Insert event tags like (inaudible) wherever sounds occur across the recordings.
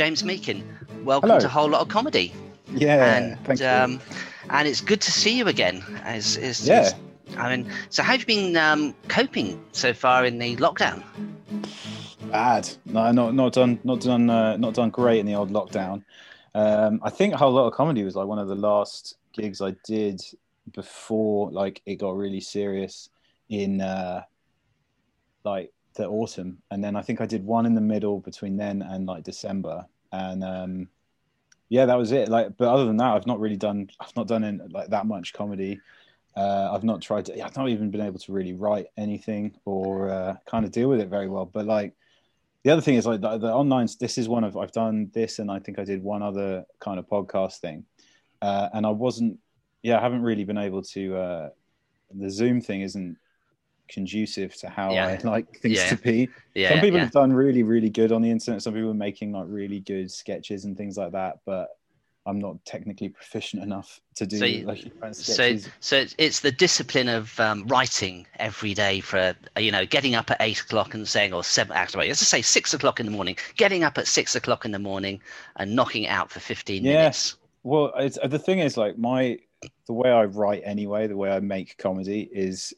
James Meakin. Welcome Hello. to Whole Lot of Comedy. Yeah, and thank you. um, and it's good to see you again. It's, it's, Yeah. it's- I mean, so how have you been um, coping so far in the lockdown? Bad. No, not not done. Not done. Uh, not done great in the old lockdown. Um, I think a whole lot of comedy was like one of the last gigs I did before like it got really serious in uh, like the autumn, and then I think I did one in the middle between then and like December, and um, yeah, that was it. Like, but other than that, I've not really done. I've not done in, like that much comedy. Uh, I've not tried to. I've not even been able to really write anything or uh, kind of deal with it very well. But like the other thing is like the, the online. This is one of I've done this, and I think I did one other kind of podcast thing, uh, and I wasn't. Yeah, I haven't really been able to. Uh, the Zoom thing isn't conducive to how Yeah. I (laughs) like things Yeah. to be. Yeah, Some people have done really, really good on the internet. Some people are making like really good sketches and things like that, but I'm not technically proficient enough to do So you- like So, so it's, it's the discipline of um, writing every day for you know getting up at eight o'clock and saying or seven actually let's just say six o'clock in the morning, getting up at six o'clock in the morning and knocking it out for fifteen Yeah. minutes. Well, it's, the thing is, like my the way I write anyway, the way I make comedy is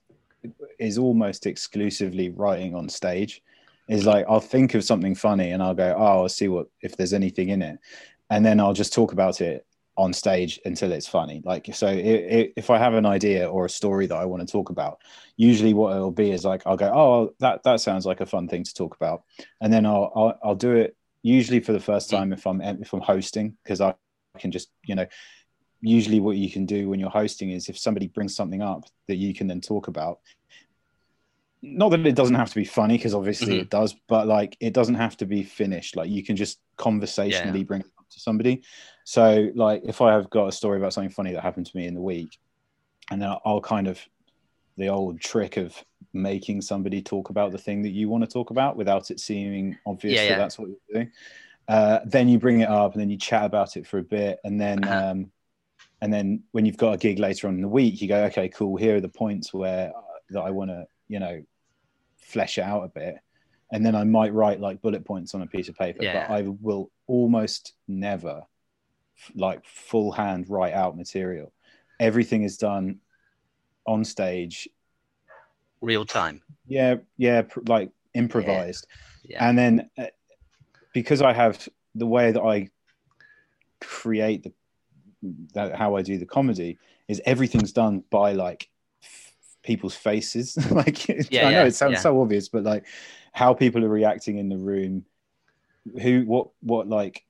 is almost exclusively writing on stage. Is like I'll think of something funny and I'll go, oh, I'll see what if there's anything in it, and then I'll just talk about it on stage until it's funny. Like so, i i if I have an idea or a story that I want to talk about, usually what it'll be is like I'll go, oh, that that sounds like a fun thing to talk about, and then I'll I'll, I'll do it usually for the first time if I'm if I'm hosting because I can just you know usually what you can do when you're hosting is if somebody brings something up that you can then talk about not that it doesn't have to be funny because obviously Mhm. it does but like it doesn't have to be finished like you can just conversationally bring it up to somebody so like if i have got a story about something funny that happened to me in the week and then i'll kind of the old trick of making somebody talk about the thing that you want to talk about without it seeming obvious Yeah, that yeah. that's what you're doing uh, then you bring it up and then you chat about it for a bit and then Uh-huh. um, and then when you've got a gig later on in the week you go okay cool here are the points where uh, that i want to you know flesh out a bit and then i might write like bullet points on a piece of paper Yeah. but i will almost never like full hand write out material everything is done on stage Real time. yeah yeah like improvised Yeah. and then uh, because i have the way that i create the that how i do the comedy is everything's done by like f- people's faces (laughs) like Yeah, i know yeah, it sounds yeah. so obvious but like how people are reacting in the room who what what like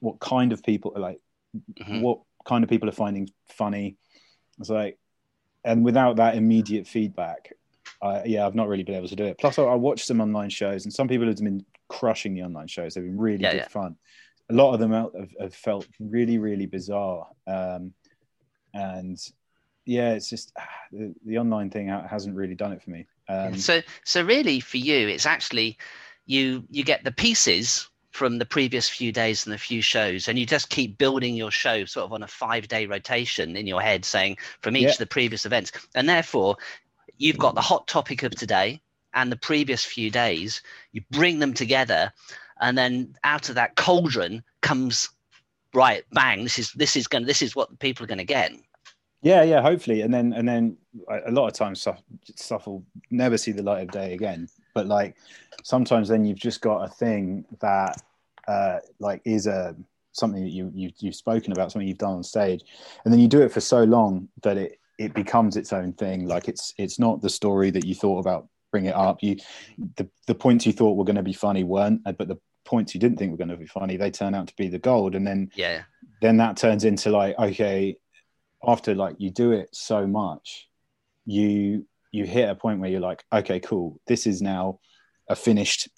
what kind of people are like Mhm. what kind of people are finding funny it's like and without that immediate feedback I, yeah i've not really been able to do it plus I, I watched some online shows and some people have been crushing the online shows they've been really Yeah, good yeah. fun a lot of them have, have felt really really bizarre. Um and yeah it's just ah, the, the online thing hasn't really done it for me. Um so so really for you it's actually you you get the pieces from the previous few days and the few shows and you just keep building your show sort of on a five day rotation in your head saying from each Yeah. of the previous events. And therefore you've got the hot topic of today and the previous few days. You bring them together and then out of that cauldron comes right bang this is this is going this is what people are going to get Yeah, yeah, hopefully, and then and then a lot of times stuff stuff will never see the light of day again. But like sometimes then you've just got a thing that uh, like is a something that you, you you've spoken about, something you've done on stage, and then you do it for so long that it it becomes its own thing. Like it's it's not the story that you thought about bring it up. You the the points you thought were going to be funny weren't, uh, but the points you didn't think were going to be funny they turn out to be the gold, and then yeah then that turns into like okay after like you do it so much you you hit a point where you're like okay cool this is now a finished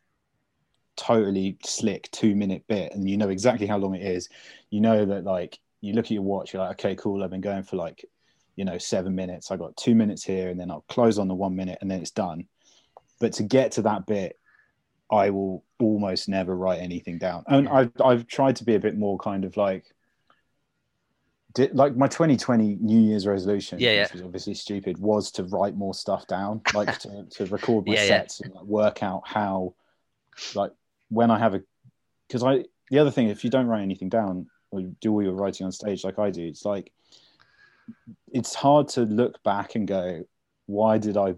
totally slick two minute bit. And you know exactly how long it is. You know that like you look at your watch you're like okay cool i've been going for like you know seven minutes. I got two minutes here and then i'll close on the one minute and then it's done but to get to that bit i will almost never write anything down and i've, I've tried to be a bit more kind of like did, like my 2020 New Year's resolution, Yeah, yeah. which was obviously stupid, was to write more stuff down, (laughs) like to, to record my yeah. sets and like, work out how, like when I have a, because I the other thing, if you don't write anything down or do all your writing on stage like I do, it's like it's hard to look back and go, why did I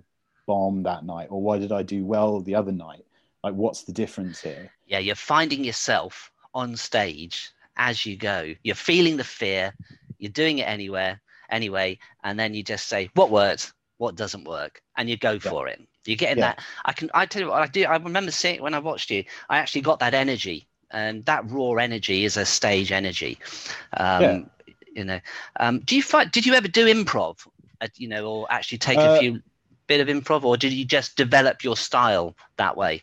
bomb that night, or why did I do well the other night? Like, what's the difference here? Yeah, you're finding yourself on stage as you go. You're feeling the fear. You're doing it anywhere, anyway, and then you just say, "What worked? What doesn't work?" and you go yeah. for it. You're getting yeah. that. I can. I tell you what I do. I remember seeing when I watched you. I actually got that energy, and that raw energy is a stage energy. Um, yeah. You know. Um, do you find? Did you ever do improv? Uh, you know, or actually take uh, a few bit of improv, or did you just develop your style that way?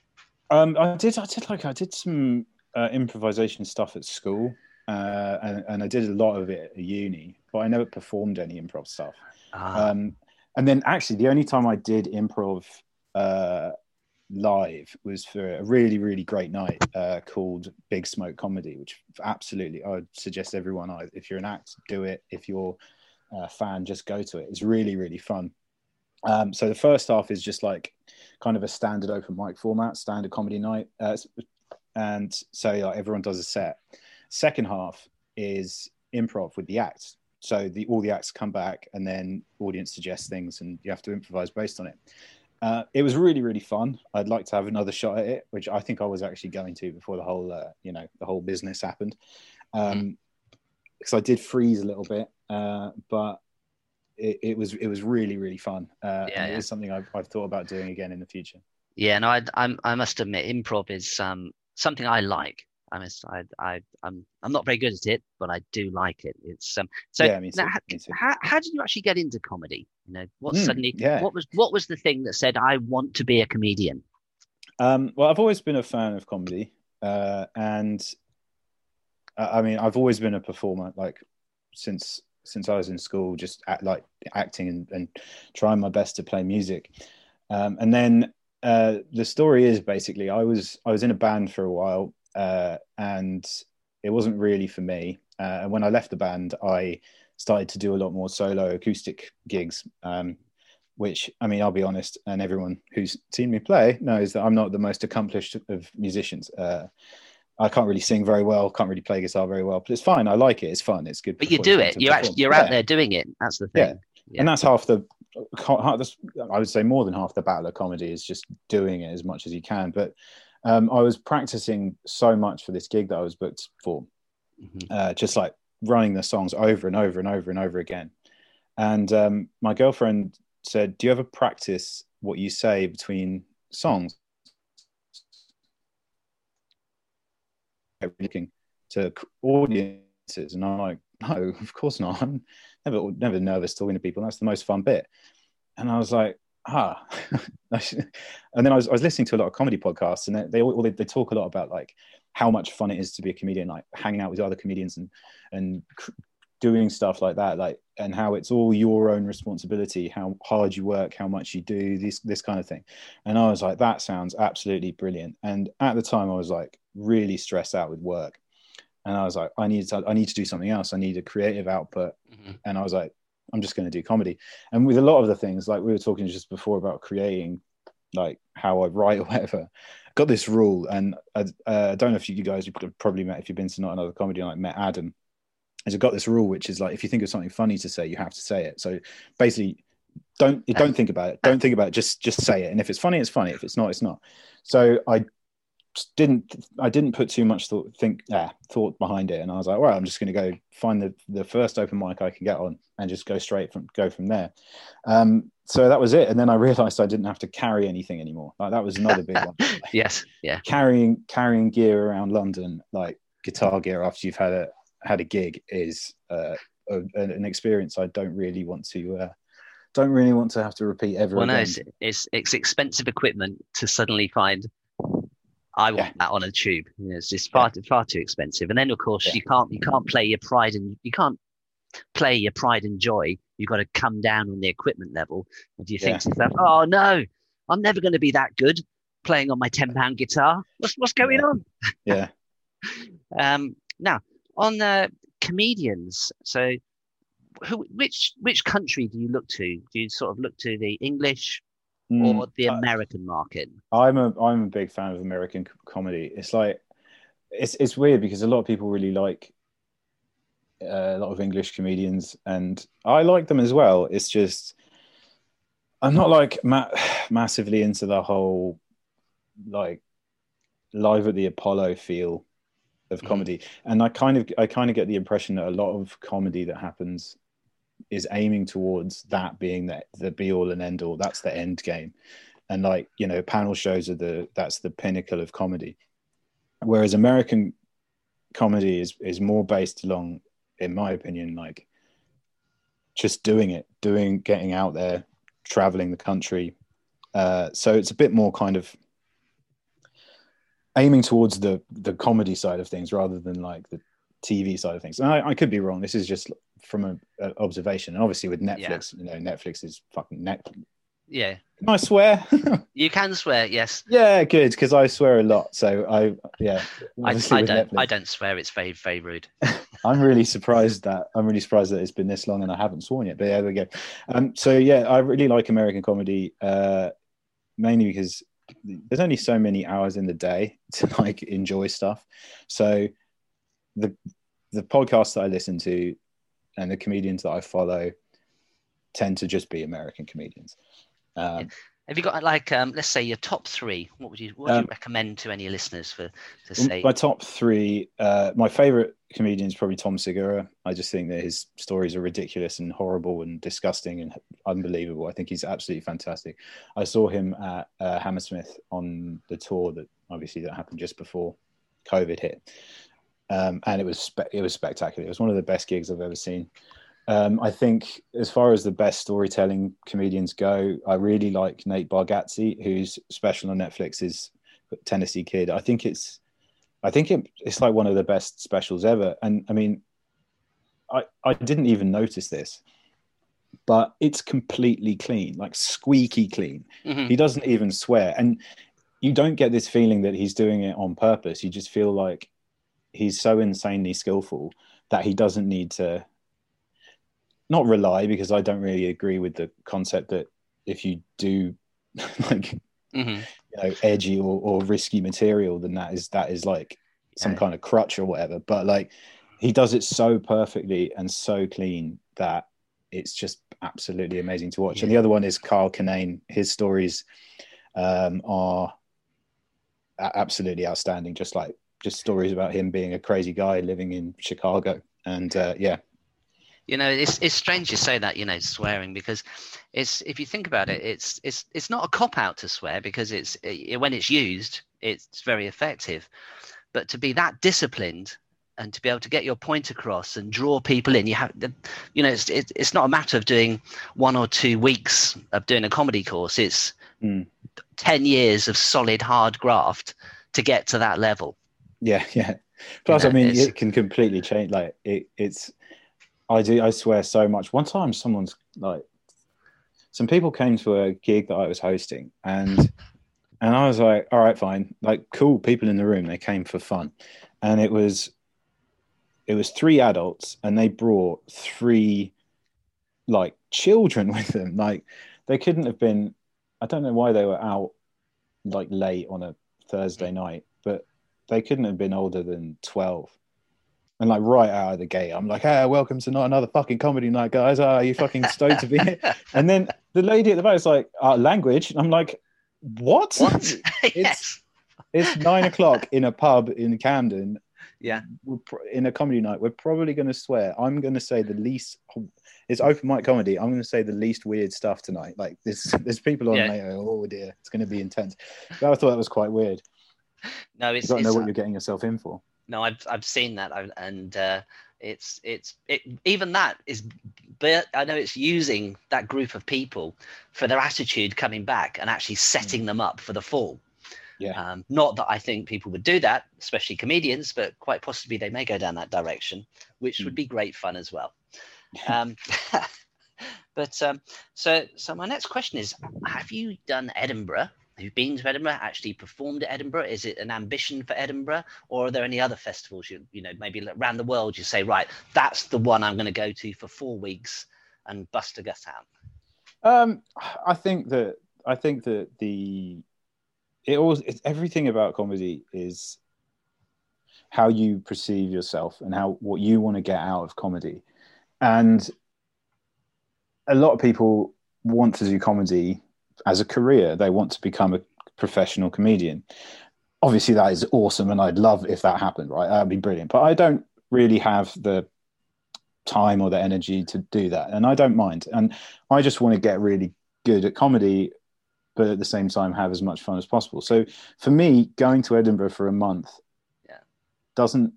Um, I did. I did like I did some uh, improvisation stuff at school, uh, and, and I did a lot of it at uni, but I never performed any improv stuff. Ah. Um, and then actually, the only time I did improv uh, live was for a really really great night uh, called Big Smoke Comedy, which absolutely I would suggest everyone if you're an act do it. If you're a fan, just go to it. It's really really fun. Um, so the first half is just like kind of a standard open mic format, standard comedy night, uh, and so like, everyone does a set. Second half is improv with the acts. So the all the acts come back, and then audience suggests things, and you have to improvise based on it. Uh, it was really really fun. I'd like to have another shot at it, which I think I was actually going to before the whole uh, you know the whole business happened. Um, because I did freeze a little bit, uh, but it, it, was it was really really fun. Uh, yeah, yeah. It is something I've, I've thought about doing again in the future. Yeah, no, I I'm, I must admit, improv is um, something I like. I mean, I, I, I'm, I'm not very good at it, but I do like it. It's um. So yeah, now, how, how, how did you actually get into comedy? You know, what mm, suddenly? Yeah. What was what was the thing that said I want to be a comedian? Um, well, I've always been a fan of comedy, uh, and I mean, I've always been a performer. Like since since I was in school, just act, like acting and, and, trying my best to play music. Um, and then uh, the story is basically I was I was in a band for a while, uh, and it wasn't really for me. Uh, and when I left the band, I started to do a lot more solo acoustic gigs. Um, which I mean, I'll be honest, and everyone who's seen me play knows that I'm not the most accomplished of musicians. Uh, I can't really sing very well, can't really play guitar very well, but it's fine. I like it. It's fun. It's good. But you do it. You're actually you're yeah. out there doing it. That's the thing. Yeah. yeah. And that's half the. I would say more than half the battle of comedy is just doing it as much as you can. But um, I was practicing so much for this gig that I was booked for, mm-hmm. uh, just like running the songs over and over and over and over again. And um, my girlfriend said, "Do you ever practice what you say between songs?" Looking to audiences, and I'm like, no, (laughs) of course not. I'm never never nervous talking to people. That's the most fun bit. And I was like, ah. (laughs) and then I was, I was listening to a lot of comedy podcasts, and they they, all, they they talk a lot about like how much fun it is to be a comedian, like hanging out with other comedians and and doing stuff like that, like and how it's all your own responsibility, how hard you work, how much you do, this this kind of thing. And I was like, that sounds absolutely brilliant. And at the time, I was like, really stressed out with work and i was like i need to i need to do something else i need a creative output mm-hmm. and i was like i'm just going to do comedy and with a lot of the things like we were talking just before about creating like how i write or whatever got this rule and i, uh, I don't know if you, guys you probably met if you've been to not another comedy like met adam has got this rule which is like if you think of something funny to say you have to say it. So basically don't don't think about it. Don't think about it. Just just say it. And if it's funny it's funny. If it's not it's not. So i didn't I didn't put too much thought think uh, thought behind it, and I was like, well, I'm just going to go find the the first open mic I can get on and just go straight from go from there. Um, so that was it, and then I realized I didn't have to carry anything anymore. Like that was another big one. (laughs) yes, yeah. Carrying carrying gear around London, like guitar gear after you've had a had a gig, is uh, a, an experience I don't really want to. Uh, don't really want to have to repeat ever well. No, it's, it's, it's expensive equipment to suddenly find I want yeah. that on a tube. You know, it's just far yeah. far too expensive. And then of course yeah. you can't you can't play your pride and you can't play your pride and joy. You've got to come down on the equipment level. And you think to yourself, oh no, I'm never going to be that good playing on my ten pound guitar. What's what's going on? Yeah. (laughs) um, now on the comedians, so who which which country do you look to? Do you sort of look to the English, mm, or the American market? I'm a I'm a big fan of American comedy. It's like it's it's weird because a lot of people really like uh, a lot of English comedians, and I like them as well. It's just I'm not like ma- (sighs) massively into the whole like live at the Apollo feel of Mhm. comedy, and I kind of I kind of get the impression that a lot of comedy that happens is aiming towards that being the the be all and end all. That's the end game, and like you know, panel shows are the that's the pinnacle of comedy, whereas American comedy is is more based along, in my opinion, like just doing it, doing getting out there, traveling the country. Uh, so it's a bit more kind of aiming towards the the comedy side of things rather than like the TV side of things. And I, I could be wrong. This is just from a, a observation. And obviously with Netflix, you know, Netflix is fucking Netflix. Yeah, Can I swear? (laughs) you can swear. Yes, yeah, good because I swear a lot. So I yeah. I, I don't. Netflix. I don't swear. It's very, very rude. (laughs) I'm really surprised that I'm really surprised that it's been this long and I haven't sworn yet. But yeah, there we go. Um, so yeah, I really like American comedy, uh, mainly because there's only so many hours in the day (laughs) to like enjoy stuff. So the the podcasts that I listen to and the comedians that I follow tend to just be American comedians. Um, Have you got like, um, let's say your top three? What would you What would Um, you recommend to any listeners for to say? My top three, uh, my favorite comedian is probably Tom Segura. I just think that his stories are ridiculous and horrible and disgusting and unbelievable. I think he's absolutely fantastic. I saw him at uh, Hammersmith on the tour that obviously that happened just before COVID hit, um, and it was spe- it was spectacular. It was one of the best gigs I've ever seen. Um, I think as far as the best storytelling comedians go, I really like Nate Bargatze, whose special on Netflix is Tennessee Kid. I think it's I think it, it's like one of the best specials ever. And I mean, I I didn't even notice this, but it's completely clean, like squeaky clean. Mhm. He doesn't even swear, and you don't get this feeling that he's doing it on purpose. You just feel like he's so insanely skillful that he doesn't need to not rely because I don't really agree with the concept that if you do (laughs) like Mhm. you know edgy or, or risky material then that is that is like some Yeah. kind of crutch or whatever but like he does it so perfectly and so clean that it's just absolutely amazing to watch and the other one is Kyle Kinane. his stories um, are absolutely outstanding just like just stories about him being a crazy guy living in chicago and uh, yeah You know, it's it's strange you say that. You know, swearing because it's if you think about it, it's it's it's not a cop out to swear because it's it, when it's used, it's very effective. But to be that disciplined and to be able to get your point across and draw people in, you have, you know, it's it, it's not a matter of doing one or two weeks of doing a comedy course. It's Mm. ten years of solid hard graft to get to that level. Yeah, yeah. Plus, know, I mean, it can completely change. Like it, it's. I do. I swear so much. One time, someone's like, some people came to a gig that I was hosting, and and I was like, all right, fine, like cool. People in the room, they came for fun, and it was, it was three adults, and they brought three, like children (laughs) with them. Like they couldn't have been. I don't know why they were out, like late on a Thursday night, but they couldn't have been older than 12 and like right out of the gate i'm like hey welcome to not another fucking comedy night guys. Oh, are you fucking stoked to be here. (laughs) And then the lady at the back is like uh, language? And i'm like what, What? (laughs) (laughs) yes. it's nine o'clock in a pub in camden. Yeah. Pro- in a comedy night. We're probably going to swear. I'm going to say the least it's open mic comedy. I'm going to say the least weird stuff tonight. Like there's there's people on Yeah. there oh dear it's going to be intense. But i thought that was quite weird. No, you it's, got to know what you're getting yourself in for no i've i've seen that I- and uh it's it's it even that is but i know it's using that group of people for their attitude coming back and actually setting them up for the fall Yeah. um not that i think people would do that especially comedians but quite possibly they may go down that direction which would Mm. be great fun as well (laughs) um (laughs) but um so so my next question is have you done edinburgh have been to Edinburgh? Actually performed at Edinburgh? Is it an ambition for Edinburgh, or are there any other festivals you you know maybe around the world? You say right, that's the one I'm going to go to for four weeks and bust a gut out. Um, I think that I think that the it always it's, everything about comedy is how you perceive yourself and how what you want to get out of comedy and a lot of people want to do comedy as a career they want to become a professional comedian. Obviously that is awesome and i'd love if that happened right? That'd be brilliant. But i don't really have the time or the energy to do that and i don't mind. And i just want to get really good at comedy but at the same time have as much fun as possible. So for me going to edinburgh for a month Yeah. doesn't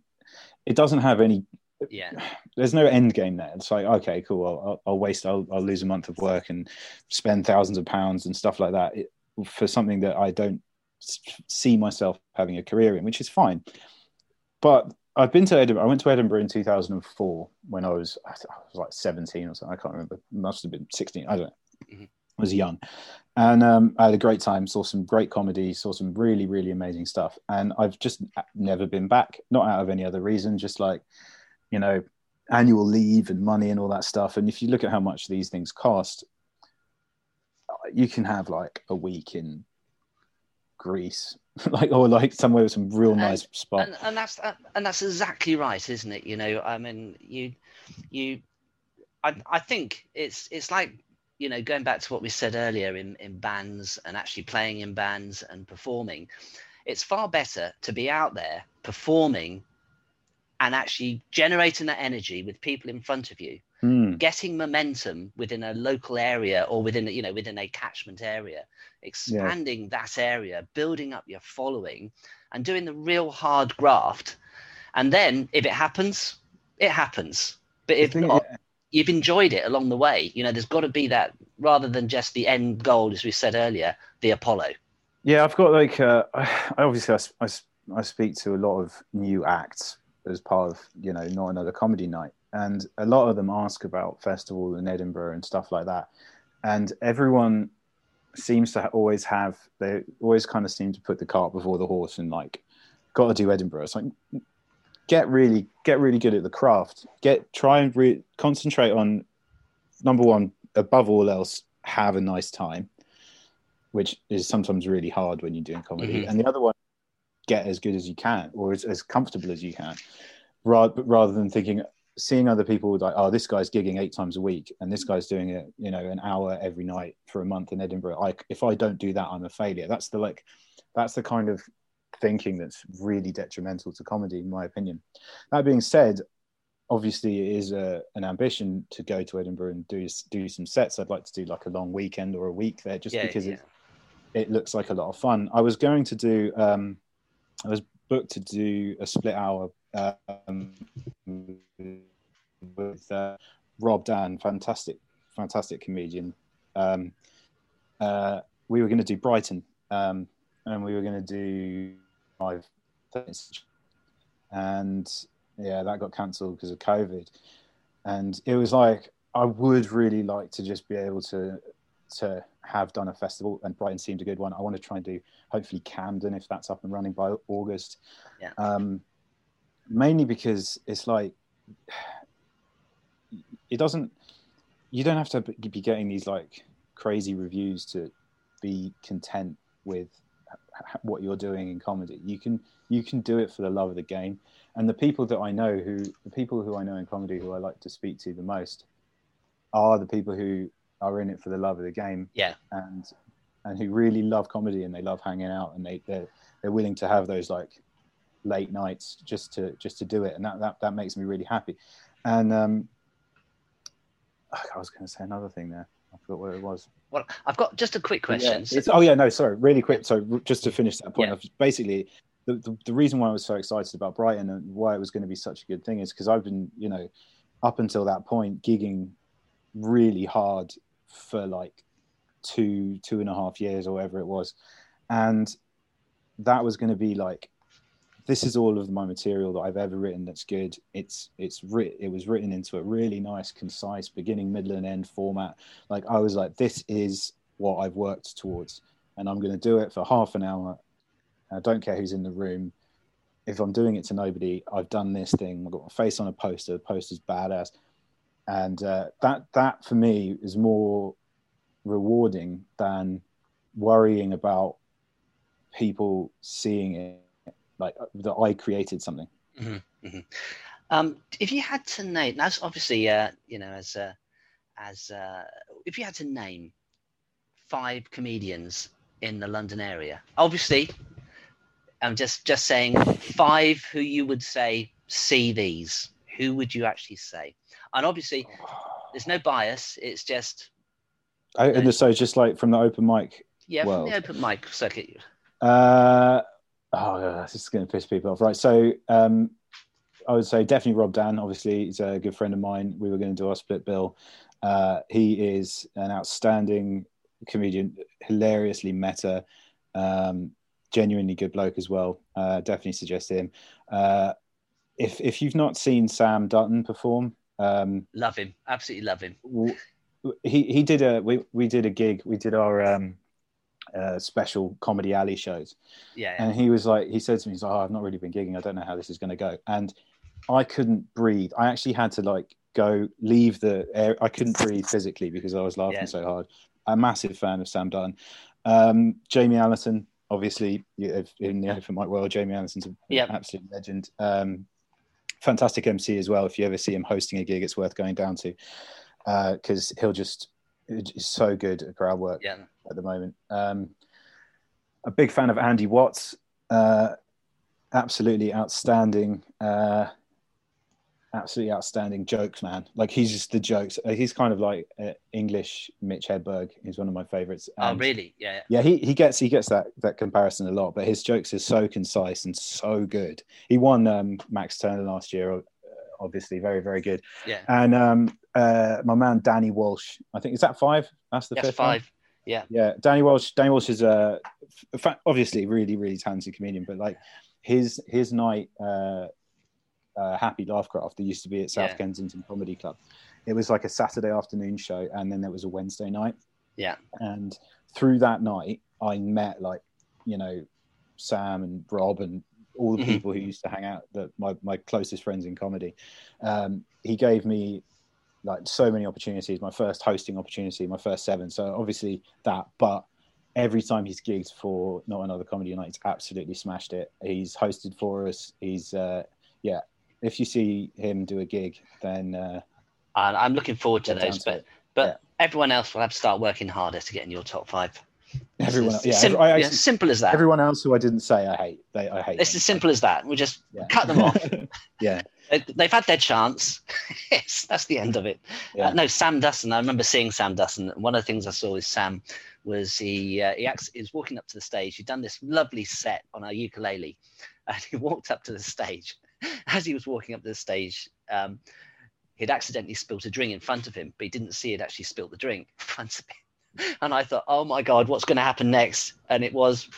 it doesn't have any Yeah. there's no end game there it's like okay cool i'll, I'll, waste I'll, I'll lose a month of work and spend thousands of pounds and stuff like that it, for something that i don't see myself having a career in which is fine but I've been to Edinburgh. I went to Edinburgh in 2004 when I was, I was like 17 or something. I can't remember. Must have been 16. I don't know. Mhm. I was young. And um, I had a great time, saw some great comedy, saw some really, really amazing stuff. And I've just never been back, not out of any other reason, just like, you know, annual leave and money and all that stuff. And if you look at how much these things cost, you can have like a week in Greece, (laughs) like or like somewhere with some real And- nice spot. and, and that's uh, and that's exactly right isn't it you know i mean you you i, I think it's it's like you know going back to what we said earlier in in bands and actually playing in bands and performing it's far better to be out there performing and actually generating that energy with people in front of you Hmm. getting momentum within a local area or within you know within a catchment area expanding that area building up your following and doing the real hard graft. And then if it happens it happens. But if not you've enjoyed it along the way. You know there's got to be that rather than just the end goal as we said earlier the apollo. Yeah, I've got like uh, (sighs) I obviously I, I I speak to a lot of new acts as part of you know not another comedy night, and a lot of them ask about festival in Edinburgh and stuff like that, and everyone seems to always have they always kind of seem to put the cart before the horse and like got to do Edinburgh. It's like get really get really good at the craft. Get try and re- concentrate on number one above all else have a nice time which is sometimes really hard when you're doing comedy. Mhm. And the other one, get as good as you can or as, as comfortable as you can, rather rather than thinking, seeing other people like, oh, this guy's gigging eight times a week and this guy's doing it, you know, an hour every night for a month in Edinburgh. Like, if I don't do that, I'm a failure. That's the like, that's the kind of thinking that's really detrimental to comedy, in my opinion. That being said, obviously it is a, an ambition to go to Edinburgh and do do some sets. I'd like to do like a long weekend or a week there, just yeah because yeah. it's it looks like a lot of fun. I was going to do, um, I was booked to do a split hour um, with uh, Rob Dan, fantastic, fantastic comedian. Um, uh, we were going to do Brighton, um, and we were going to do five and yeah, that got cancelled because of COVID. And it was like I would really like to just be able to to have done a festival, and Brighton seemed a good one. I want to try and do hopefully Camden if that's up and running by August. Yeah. Um, mainly because it's like it doesn't. You don't have to be getting these like crazy reviews to be content with what you're doing in comedy. You can you can do it for the love of the game. And the people that I know who the people who I know in comedy who I like to speak to the most are the people who are in it for the love of the game. Yeah. And and who really love comedy and they love hanging out and they they're, they're willing to have those like late nights just to just to do it. And that that, that makes me really happy. And um i was going to say another thing there. I forgot what it was. Well i've got just a quick question. yeah, oh yeah, no, sorry, really quick. So just to finish that point, Yeah. basically the, the the reason why I was so excited about Brighton and why it was going to be such a good thing is because I've been, you know, up until that point gigging really hard for like two two and a half years or whatever it was, and that was going to be like this is all of my material that I've ever written that's good. It's it's writ it was written into a really nice, concise beginning, middle, and end format. Like I was like, this is what I've worked towards, and I'm going to do it for half an hour. I don't care who's in the room. If I'm doing it to nobody, I've done this thing. I've got my face on a poster. The poster's badass, and uh, that that for me is more rewarding than worrying about people seeing it like that I created something. Um, if you had to name, that's obviously, uh, you know, as uh, as uh, if you had to name five comedians in the London area, obviously, I'm just just saying five who you would say see these. Who would you actually say? And obviously, there's no bias. It's just I, and so just like from the open mic. yeah, from the open mic circuit. Uh, oh, yeah, this is going to piss people off. Right. So um, I would say definitely Rob Dan. Obviously, he's a good friend of mine. We were going to do our split bill. Uh, he is an outstanding comedian, hilariously meta, um, genuinely good bloke as well. Uh, definitely suggest him. Uh, if if you've not seen Sam Dutton perform, um, Love him, absolutely love him. he he did a we we did a gig. We did our um, uh, special comedy alley shows, Yeah, and he was like, he said to me, he's like, oh, I've not really been gigging. I don't know how this is going to go. And I couldn't breathe. I actually had to like go leave the air. I couldn't breathe physically because I was laughing Yeah. so hard. I'm a massive fan of Sam Dunn. Um, Jamie Allison, obviously in the open mic world, Jamie Allison's an Yep. absolute legend. Um, fantastic MC as well. If you ever see him hosting a gig, it's worth going down to because he'll just is so good at crowd work yeah. at the moment. Um, a big fan of Andy Watts. Uh, absolutely outstanding. Uh, absolutely outstanding jokes, man. Like he's just the jokes. Uh, He's kind of like uh, English Mitch Hedberg. He's one of my favorites. Oh, really? Yeah. Yeah, he, he gets he gets that that comparison a lot, but his jokes are so concise and so good. He won um, Max Turner last year, uh, obviously very very good. Yeah. And um, uh, my man Danny Walsh, I think is that five. That's the That's fifth. one? five. Yeah. Yeah, Danny Walsh. Danny Walsh is a obviously really, really talented comedian, but like his his night, uh, uh, Happy Laughcraft, that used to be at South Yeah. Kensington Comedy Club. It was like a Saturday afternoon show, and then there was a Wednesday night. Yeah. And through that night, I met like you know Sam and Rob and all the Mhm. people who used to hang out, that my my closest friends in comedy. Um, he gave me like so many opportunities. My first hosting opportunity, my first seven. So obviously that, but every time he's gigged for not another comedy night, he's absolutely smashed it. He's hosted for us. He's uh, yeah. If you see him do a gig, then uh, And I'm looking forward to those, but but Yeah. everyone else will have to start working harder to get in your top five. everyone, It's yeah, sim- I yeah, simple as that. everyone else who I didn't say, I hate. They, I hate. it's them. as simple as that. We just Yeah. cut them off. (laughs) yeah, (laughs) They- They've had their chance. (laughs) yes, that's the end of it. Yeah. Uh, no, Sam Dustin. I remember seeing Sam Dustin. One of the things I saw with Sam was he uh, he, acts, he was walking up to the stage. He'd done this lovely set on a ukulele, and he walked up to the stage. (laughs) As he was walking up the stage, um, he'd accidentally spilt a drink in front of him, but he didn't see he'd actually spilt the drink in front of him. (laughs) And I thought, oh my god, what's going to happen next? And it was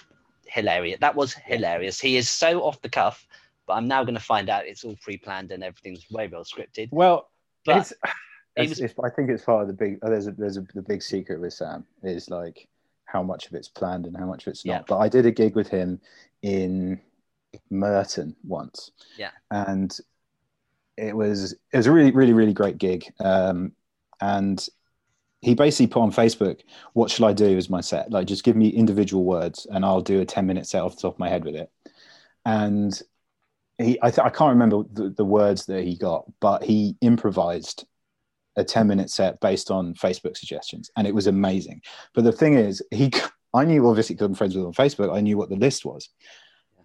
hilarious. That was hilarious. He is so off the cuff, but I'm now going to find out it's all pre-planned and everything's way well scripted. Well, But it's, (sighs) it's, it's- I think it's part of the big. There's a, there's a, the big secret with Sam is like how much of it's planned and how much of it's not. Yeah. But I did a gig with him in Merton once. Yeah. and it was it was a really really really great gig. Um, and he basically put on Facebook, "What shall I do as my set? Like, just give me individual words, and I'll do a ten minute set off the top of my head with it." And he, I, th- I can't remember the, the words that he got, but he improvised a 10 minute set based on Facebook suggestions, and it was amazing. But the thing is, he, (laughs) I knew obviously because I'm friends with him on Facebook, I knew what the list was,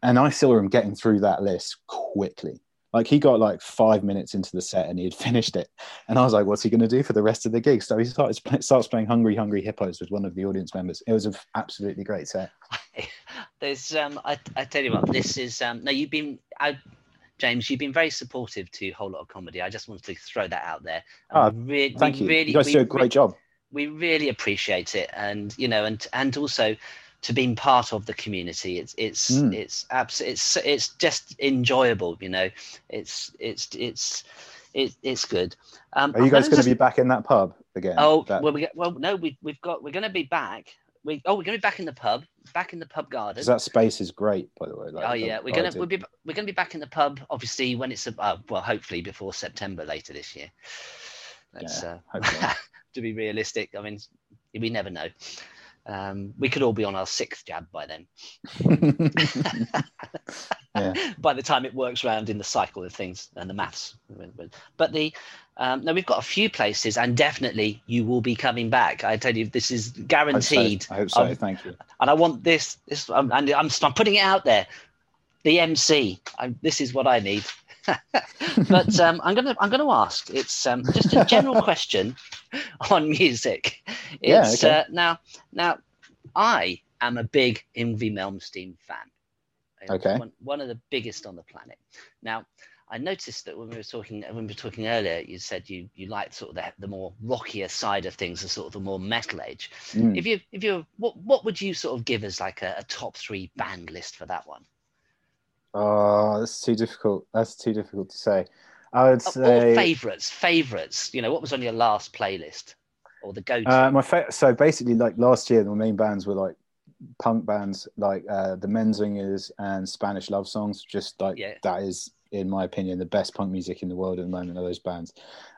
and I saw him getting through that list quickly. Like he got like five minutes into the set and he had finished it, and I was like, "What's he going to do for the rest of the gig?" So he started starts playing "Hungry Hungry Hippos" with one of the audience members. It was an absolutely great set. (laughs) There's um I, I tell you what, this is um no you've been I, James, you've been very supportive to a whole lot of comedy. I just wanted to throw that out there. Ah, And re- Thank you. Really, you guys do a re- great job. we really appreciate it and you know and and also to being part of the community it's it's Mm. it's abs- it's it's just enjoyable you know it's it's it's it, it's good um Are you guys gonna just- be back in that pub again? oh That- well we, well no, we we've got we're going to be back we oh we're going to be back in the pub back in the pub garden that space is great, by the way. Like, oh yeah, we're gonna we'll be we're gonna be back in the pub obviously when it's uh, well hopefully before September later this year. That's Yeah, uh, (laughs) to be realistic. I mean, we never know. Um, we could all be on our sixth jab by then. (laughs) yeah. (laughs) By the time it works around in the cycle of things and the maths, but the um, no, we've got a few places, and definitely you will be coming back. I tell you, this is guaranteed. I hope so. I hope so. Thank you. And I want this. This, um, and I'm, I'm putting it out there. The MC. I'm, this is what I need. (laughs) but um, I'm gonna I'm gonna ask. It's um, just a general (laughs) question on music. It's yeah, okay. uh, now now I am a big Yngwie Malmsteen fan. Okay. One, one of the biggest on the planet. Now I noticed that when we were talking when we were talking earlier, you said you you liked sort of the, the more rockier side of things, the sort of the more metal age. Mm. If you if you what what would you sort of give as like a, a top three band list for that one? Oh, that's too difficult. That's too difficult to say. I would say or favorites, favorites. You know, what was on your last playlist or the go-to? Uh, my fa- so basically, like last year, the main bands were like punk bands, like uh, the Menzingers and Spanish Love Songs. Just like Yeah. that is, in my opinion, the best punk music in the world at the moment. Are those bands?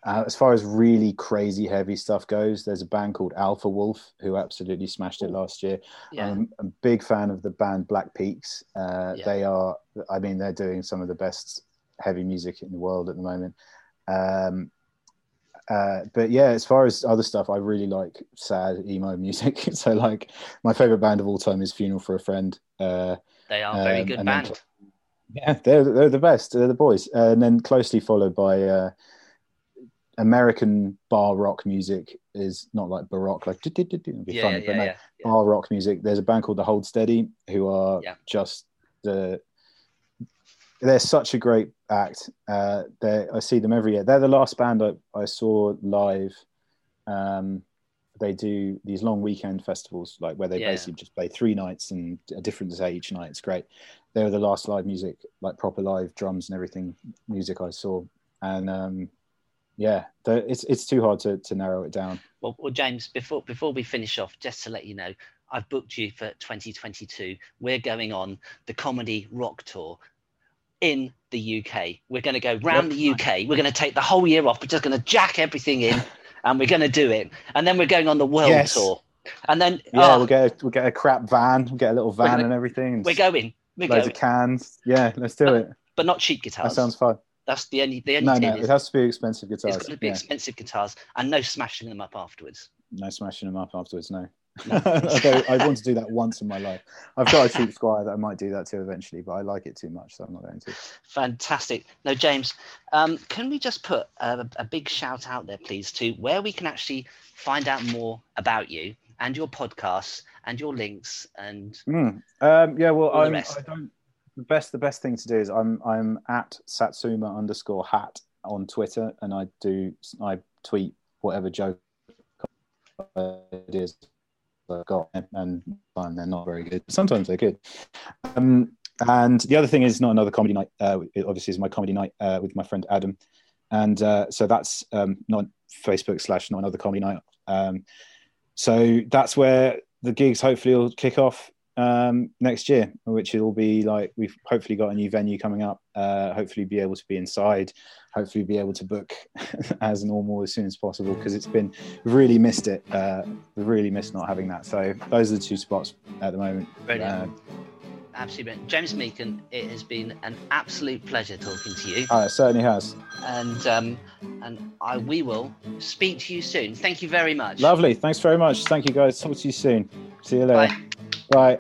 Uh, as far as really crazy heavy stuff goes, there's a band called Alpha Wolf who absolutely smashed it last year. yeah, I'm a big fan of the band Black Peaks. Uh, Yeah. They are, I mean, they're doing some of the best heavy music in the world at the moment. Um, uh, but yeah, as far as other stuff, I really like sad emo music. (laughs) so, like, my favorite band of all time is Funeral for a Friend. Uh, they are a very um, good and then- band. Yeah, they're they're the best. They're the boys, uh, and then closely followed by uh, American bar rock music. Is not like baroque, like it'd be Yeah, funny, yeah, but no, yeah, bar rock music. There's a band called the Hold Steady who are just the. They're such a great act. Uh, I see them every year. They're the last band I, I saw live. Um, they do these long weekend festivals, like where they Yeah. basically just play three nights and a different day each night. It's great. They were the last live music, like proper live drums and everything music I saw. And um, yeah, the, it's it's too hard to, to narrow it down. Well, well, James, before before we finish off, just to let you know, I've booked you for 2022. We're going on the comedy rock tour in the UK. We're going to go round the UK. We're going to take the whole year off. We're just going to jack everything in, (laughs) and we're going to do it. And then we're going on the world Yes. tour. And then Yeah, oh, we'll get a, we'll get a crap van, we'll get a little van gonna- and everything. We're going. We're loads going, of cans. Yeah, let's do it. but not cheap guitars. That sounds fun. That's the only the only No, thing no, is it has to be expensive guitars. it's going to be Yeah. expensive guitars and no smashing them up afterwards. No smashing them up afterwards. No. (laughs) Although I want to do that once in my life. I've got a cheap Squier that I might do that to eventually, but I like it too much, so I'm not going to. Fantastic. No, James, um, can we just put a, a big shout out there, please, to where we can actually find out more about you and your podcasts and your links and Mm. Um, yeah, well, I'm, rest. I don't. The best, the best thing to do is I'm I'm at Satsuma underscore hat on Twitter, and I do I tweet whatever joke ideas I've got, and fine, they're not very good. Sometimes they're good. Um, and the other thing is not another comedy night. Uh, obviously, is my comedy night uh, with my friend Adam, and uh, so that's um, not Facebook slash not another comedy night. Um, so that's where the gigs hopefully will kick off um, next year, which it'll be like we've hopefully got a new venue coming up. Uh, hopefully, be able to be inside. Hopefully, be able to book (laughs) as normal as soon as possible because it's been really missed it. Uh, really missed not having that. So those are the two spots at the moment. Brilliant. Uh, absolutely brilliant. James Meakin, it has been an absolute pleasure talking to you. oh, it certainly has. And um, and I we will speak to you soon. Thank you very much. Lovely. Thanks very much. Thank you guys. Talk to you soon. See you later. Bye. Bye.